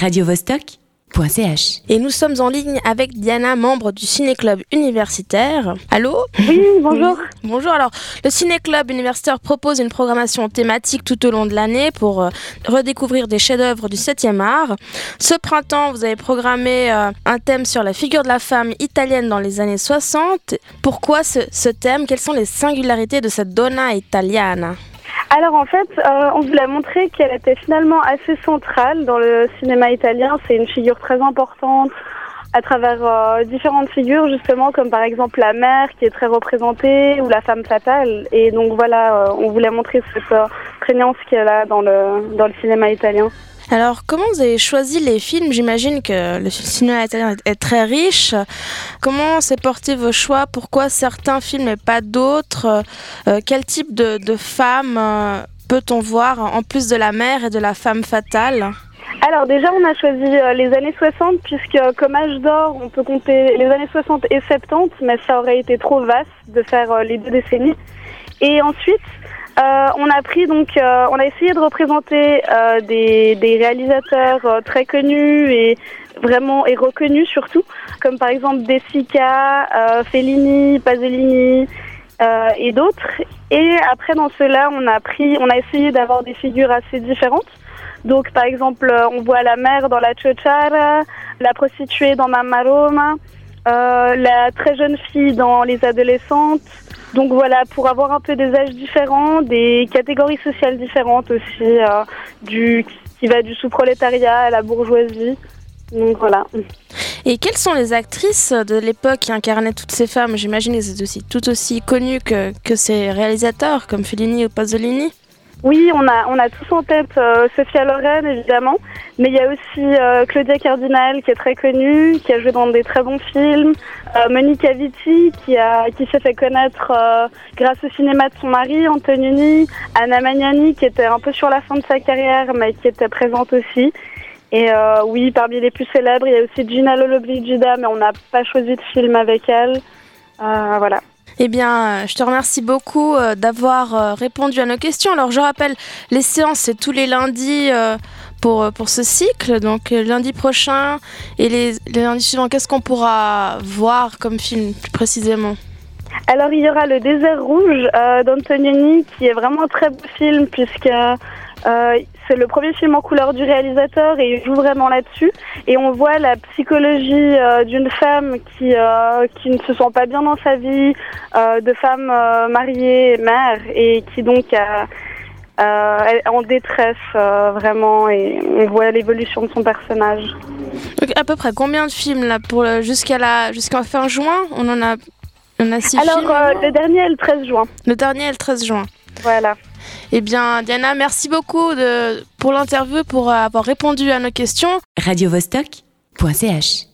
radiovostok.ch. Et nous sommes en ligne avec Diana, membre du Ciné-Club universitaire. Allô Oui, bonjour. Bonjour, alors le Ciné-Club universitaire propose une programmation thématique tout au long de l'année pour euh, redécouvrir des chefs-d'œuvre du 7e art. Ce printemps, vous avez programmé euh, un thème sur la figure de la femme italienne dans les années 60. Pourquoi ce, ce thème? Quelles sont les singularités de cette donna italiana? Alors en fait, euh, on voulait montrer qu'elle était finalement assez centrale dans le cinéma italien. C'est une figure très importante à travers euh, différentes figures justement, comme par exemple la mère qui est très représentée ou la femme fatale. Et donc voilà, euh, on voulait montrer cette euh, prégnance qu'elle a dans le dans le cinéma italien. Alors, comment vous avez choisi les films? J'imagine que le cinéma italien est très riche. Comment s'est porté vos choix? Pourquoi certains films et pas d'autres? Euh, Quel type de, femmes euh, peut-on voir en plus de la mère et de la femme fatale? Alors déjà, on a choisi euh, les années 60 puisque comme âge d'or, on peut compter les années 60 et 70, mais ça aurait été trop vaste de faire les deux décennies. Et ensuite, on a pris donc, euh, on a essayé de représenter euh, des, réalisateurs euh, très connus et vraiment et reconnus surtout, comme par exemple De Sica, euh, Fellini, Pasolini euh, et d'autres. Et après dans cela, on a pris, on a essayé d'avoir des figures assez différentes. Donc par exemple, euh, on voit la mère dans La Ciociara, la prostituée dans Mamma Roma, euh, la très jeune fille dans Les Adolescentes. Donc voilà, pour avoir un peu des âges différents, des catégories sociales différentes aussi, euh, du qui va du sous-prolétariat à la bourgeoisie. Donc voilà. Et quelles sont les actrices de l'époque qui incarnaient toutes ces femmes? J'imagine qu'elles étaient aussi tout aussi connues que, que ces réalisateurs comme Fellini ou Pasolini. Oui, on a, on a tous en tête euh, Sophia Loren, évidemment, mais il y a aussi euh, Claudia Cardinal, qui est très connue, qui a joué dans des très bons films, euh, Monica Vitti, qui, a, qui s'est fait connaître euh, grâce au cinéma de son mari, Antonioni, Anna Magnani, qui était un peu sur la fin de sa carrière, mais qui était présente aussi. Et euh, oui, parmi les plus célèbres, il y a aussi Gina Lollobrigida, mais on n'a pas choisi de film avec elle. Voilà. Eh bien, euh, je te remercie beaucoup euh, d'avoir euh, répondu à nos questions. Alors, je rappelle, les séances, c'est tous les lundis pour, ce cycle. Donc, lundi prochain et les, les lundis suivants, qu'est-ce qu'on pourra voir comme film plus précisément? Alors il y aura le désert rouge euh, d'Antonioni qui est vraiment un très beau film puisque euh, c'est le premier film en couleur du réalisateur et il joue vraiment là-dessus et on voit la psychologie euh, d'une femme qui euh, qui ne se sent pas bien dans sa vie, euh, de femme euh, mariée, mère et qui donc euh, est en détresse vraiment et on voit l'évolution de son personnage. Donc, à peu près combien de films là pour jusqu'à la jusqu'à fin juin On en a on a six Alors films. euh, le dernier est le 13 juin. Le dernier est le 13 juin. Voilà. Eh bien, Diana, merci beaucoup de, pour l'interview, pour avoir répondu à nos questions. radiovostok.ch.